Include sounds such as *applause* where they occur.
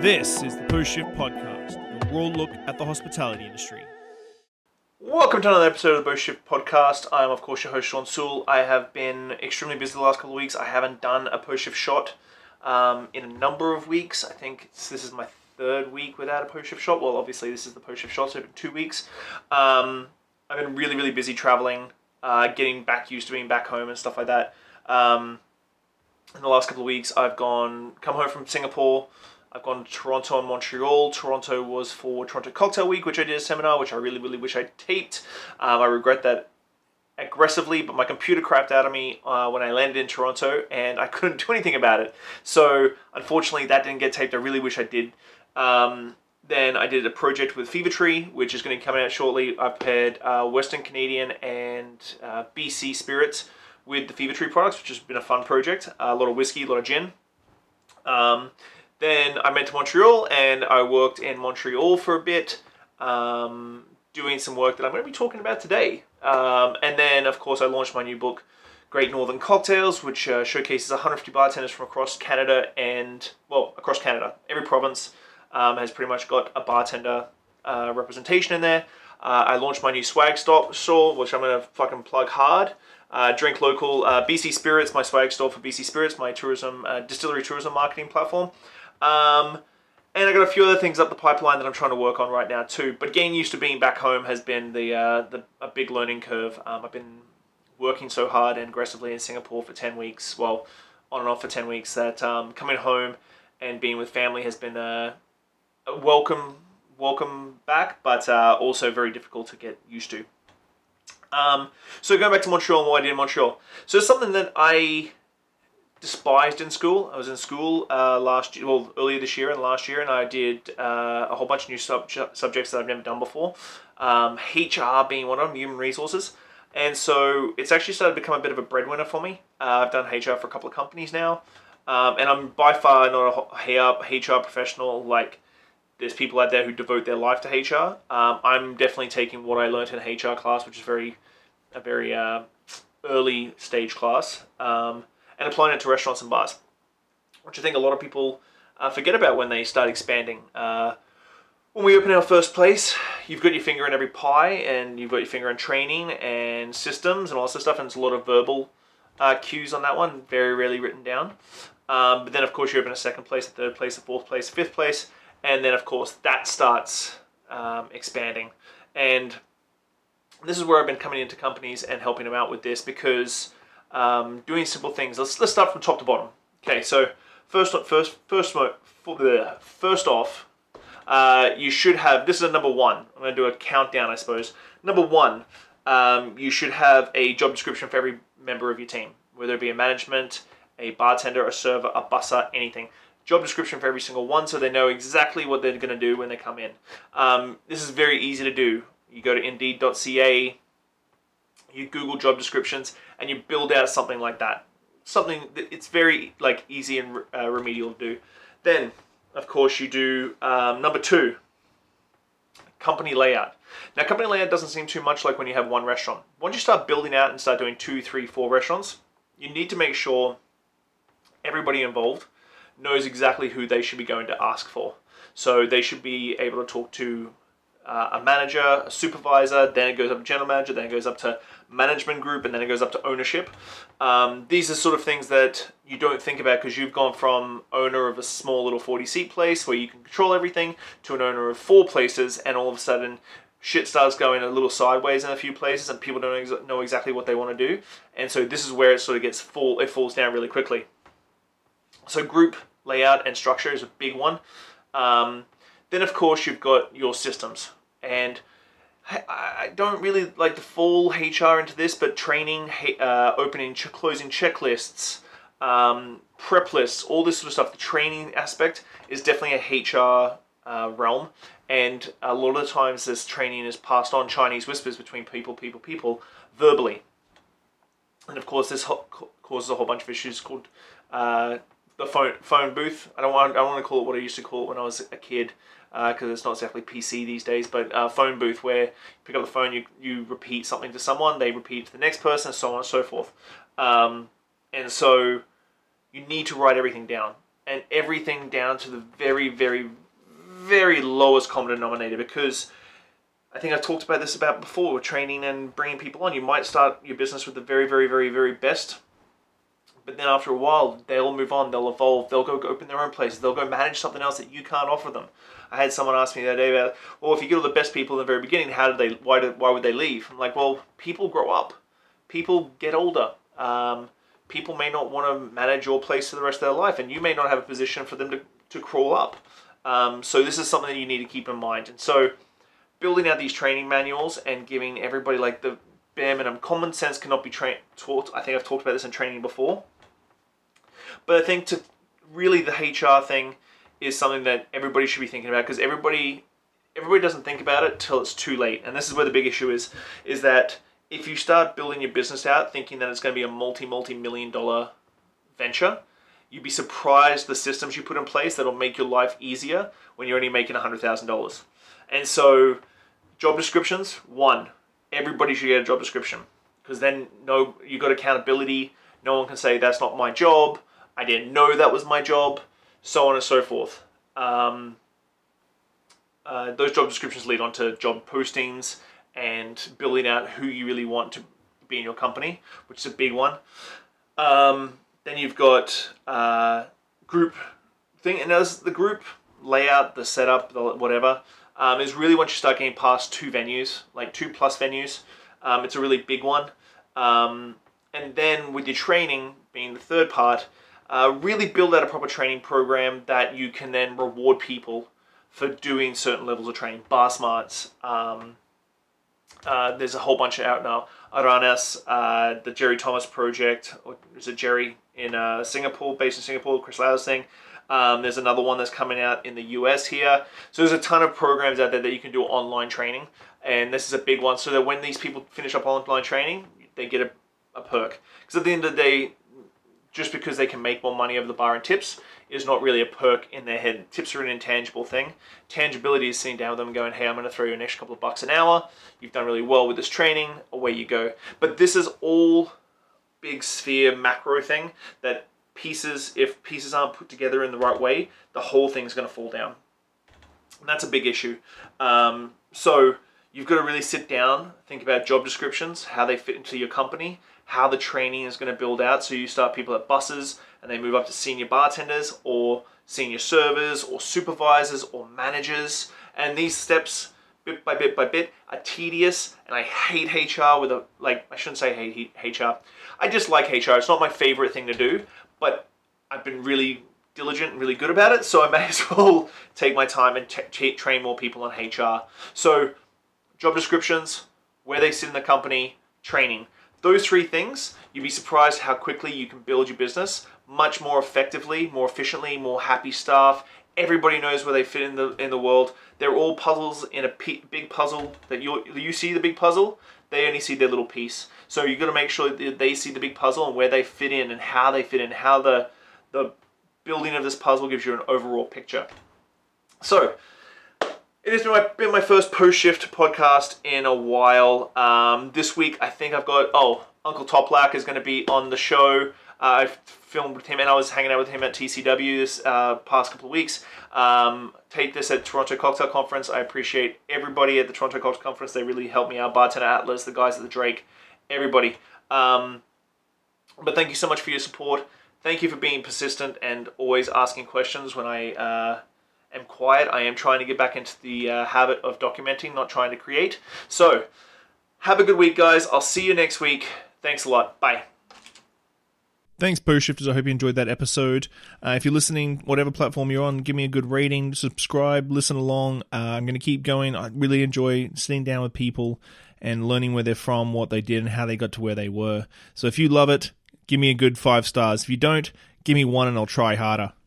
This is the Post Shift Podcast, a raw look at the hospitality industry. Welcome to another episode of the Post Shift Podcast. I am, of course, your host, Sean Soole. I have been extremely busy the last couple of weeks. I haven't done a post shift shot um, in a number of weeks. I think this is my third week without a post shift shot. Well, obviously, this is the post shift shot, so two weeks. Um, I've been really, really busy traveling, uh, getting back used to being back home and stuff like that. Um, in the last couple of weeks, I've gone, come home from Singapore. I've gone to Toronto and Montreal. Toronto was for Toronto Cocktail Week, which I did a seminar, which I really, really wish I taped. Um, I regret that aggressively, but my computer crapped out of me uh, when I landed in Toronto, and I *laughs* couldn't do anything about it. So unfortunately, that didn't get taped. I really wish I did. Um, then I did a project with Fever Tree, which is going to be coming out shortly. I've paired uh, Western Canadian and uh, BC spirits with the Fever Tree products, which has been a fun project. a lot of whiskey, a lot of gin. Um, then I went to Montreal and I worked in Montreal for a bit, um, doing some work that I'm going to be talking about today. Um, and then, of course, I launched my new book, Great Northern Cocktails, which uh, showcases 150 bartenders from across Canada and, well, across Canada. Every province um, has pretty much got a bartender uh, representation in there. Uh, I launched my new swag stop store, which I'm going to fucking plug hard. Uh, drink local uh, BC Spirits, my swag store for BC Spirits, my tourism uh, distillery tourism marketing platform. Um, and I got a few other things up the pipeline that I'm trying to work on right now too. But getting used to being back home has been the uh, the a big learning curve. Um, I've been working so hard and aggressively in Singapore for ten weeks, well, on and off for ten weeks. That um, coming home and being with family has been a, a welcome welcome back, but uh, also very difficult to get used to. Um, so going back to Montreal and what I did in Montreal. So something that I despised in school. I was in school uh, last year, well, earlier this year and last year, and I did uh, a whole bunch of new sub- subjects that I've never done before. Um, HR being one of them, human resources. And so it's actually started to become a bit of a breadwinner for me. Uh, I've done HR for a couple of companies now. Um, and I'm by far not a HR professional. Like, there's people out there who devote their life to HR. Um, I'm definitely taking what I learned in HR class, which is very, a very uh, early stage class. And applying it to restaurants and bars, which I think a lot of people uh, forget about when they start expanding. Uh, when we open our first place, you've got your finger in every pie, and you've got your finger in training and systems and all this stuff, and it's a lot of verbal uh, cues on that one, very rarely written down. Um, but then, of course, you open a second place, a third place, a fourth place, a fifth place, and then, of course, that starts um, expanding. And this is where I've been coming into companies and helping them out with this because um, doing simple things. Let's let's start from top to bottom. Okay, so first first first first off, uh, you should have this is a number one. I'm going to do a countdown, I suppose. Number one, um, you should have a job description for every member of your team, whether it be a management, a bartender, a server, a busser, anything. Job description for every single one, so they know exactly what they're going to do when they come in. Um, this is very easy to do. You go to Indeed.ca, you Google job descriptions, and you build out something like that. Something that it's very like easy and uh, remedial to do. Then, of course, you do um, number two, company layout. Now, company layout doesn't seem too much like when you have one restaurant. Once you start building out and start doing two, three, four restaurants, you need to make sure everybody involved knows exactly who they should be going to ask for. So they should be able to talk to uh, a manager, a supervisor, then it goes up to general manager, then it goes up to management group, and then it goes up to ownership. Um, these are sort of things that you don't think about because you've gone from owner of a small little 40 seat place where you can control everything to an owner of four places, and all of a sudden shit starts going a little sideways in a few places, and people don't ex- know exactly what they want to do. And so this is where it sort of gets full, it falls down really quickly. So group layout and structure is a big one. Um, then, of course, you've got your systems. And I don't really like to fall HR into this, but training, uh, opening, ch- closing checklists, um, prep lists, all this sort of stuff, the training aspect is definitely a HR uh, realm. And a lot of the times, this training is passed on Chinese whispers between people, people, people, verbally. And of course, this causes a whole bunch of issues called uh, the phone phone booth. I don't want I don't want to call it what I used to call it when I was a kid because uh, it's not exactly PC these days. But uh, phone booth where you pick up the phone, you you repeat something to someone, they repeat to the next person, and so on and so forth. Um, and so you need to write everything down. and everything down to the very, very, very lowest common denominator because I think I've talked about this about before with training and bringing people on. You might start your business with the very, very, very, very best, but then after a while, they'll move on, they'll evolve, they'll go open their own places, they'll go manage something else that you can't offer them. I had someone ask me the other day about, well, if you get all the best people in the very beginning, how did they? Why did? Why would they leave? I'm like, well, people grow up, people get older. Um, people may not want to manage your place for the rest of their life, and you may not have a position for them to, to crawl up. Um, so this is something that you need to keep in mind. And so, building out these training manuals and giving everybody like the bare minimum common sense cannot be tra- taught. I think I've talked about this in training before, but I think to really the HR thing is something that everybody should be thinking about because everybody everybody doesn't think about it till it's too late. And this is where the big issue is: is that if you start building your business out thinking that it's going to be a multi multi million dollar venture, you'd be surprised the systems you put in place that'll make your life easier when you're only making hundred thousand dollars. And so, job descriptions one, everybody should get a job description because then no, you got accountability. No one can say that's not my job. I didn't know that was my job so on and so forth. Um, uh, those job descriptions lead on to job postings and building out who you really want to be in your company, which is a big one. Um, then you've got uh, group thing, and as the group layout, the setup, the whatever, um, is really once you start getting past two venues, like two plus venues, um, it's a really big one. Um, and then with your training being the third part, uh, really build out a proper training program that you can then reward people for doing certain levels of training. Bar smarts. Um, uh, there's a whole bunch out now. Aranas, uh, the Jerry Thomas project, or is it Jerry in uh, Singapore, based in Singapore, Chris Lau's thing. Um, there's another one that's coming out in the US here. So there's a ton of programs out there that you can do online training, and this is a big one. So that when these people finish up online training, they get a, a perk. Because at the end of the day, just because they can make more money over the bar and tips is not really a perk in their head. Tips are an intangible thing. Tangibility is sitting down with them going, hey, I'm going to throw you an extra couple of bucks an hour. You've done really well with this training. Away you go. But this is all big sphere macro thing that pieces, if pieces aren't put together in the right way, the whole thing's going to fall down. And that's a big issue. Um, so you've got to really sit down, think about job descriptions, how they fit into your company, how the training is going to build out. So you start people at buses and they move up to senior bartenders or senior servers or supervisors or managers. And these steps, bit by bit by bit, are tedious. And I hate HR with a, like, I shouldn't say hate HR. I just like HR. It's not my favorite thing to do, but I've been really diligent and really good about it. So I *laughs* may as well take my time and t- train more people on HR. So job descriptions, where they sit in the company, training. Those three things, you'd be surprised how quickly you can build your business much more effectively, more efficiently, more happy staff. Everybody knows where they fit in the in the world. They're all puzzles in a big puzzle that you you see the big puzzle. They only see their little piece. So you've got to make sure that they see the big puzzle and where they fit in and how they fit in, how the the building of this puzzle gives you an overall picture. So it has been my, first post shift podcast in a while. Um, this week, I think I've got, oh, Uncle Toplak is going to be on the show. Uh, I filmed with him and I was hanging out with him at TCW this uh, past couple of weeks. Um, take this at Toronto Cocktail Conference. I appreciate everybody at the Toronto Cocktail Conference. They really helped me out. Bartender Atlas, the guys at the Drake, everybody. Um, but thank you so much for your support. Thank you for being persistent and always asking questions when I uh, am quiet. I am trying to get back into the uh, habit of documenting, not trying to create. So, have a good week, guys. I'll see you next week. Thanks a lot. Bye. Thanks, Post Shifters. I hope you enjoyed that episode. Uh, if you're listening, whatever platform you're on, give me a good rating, subscribe, listen along. Uh, I'm going to keep going. I really enjoy sitting down with people and learning where they're from, what they did, and how they got to where they were. So if you love it, give me a good five stars. If you don't, give me one and I'll try harder.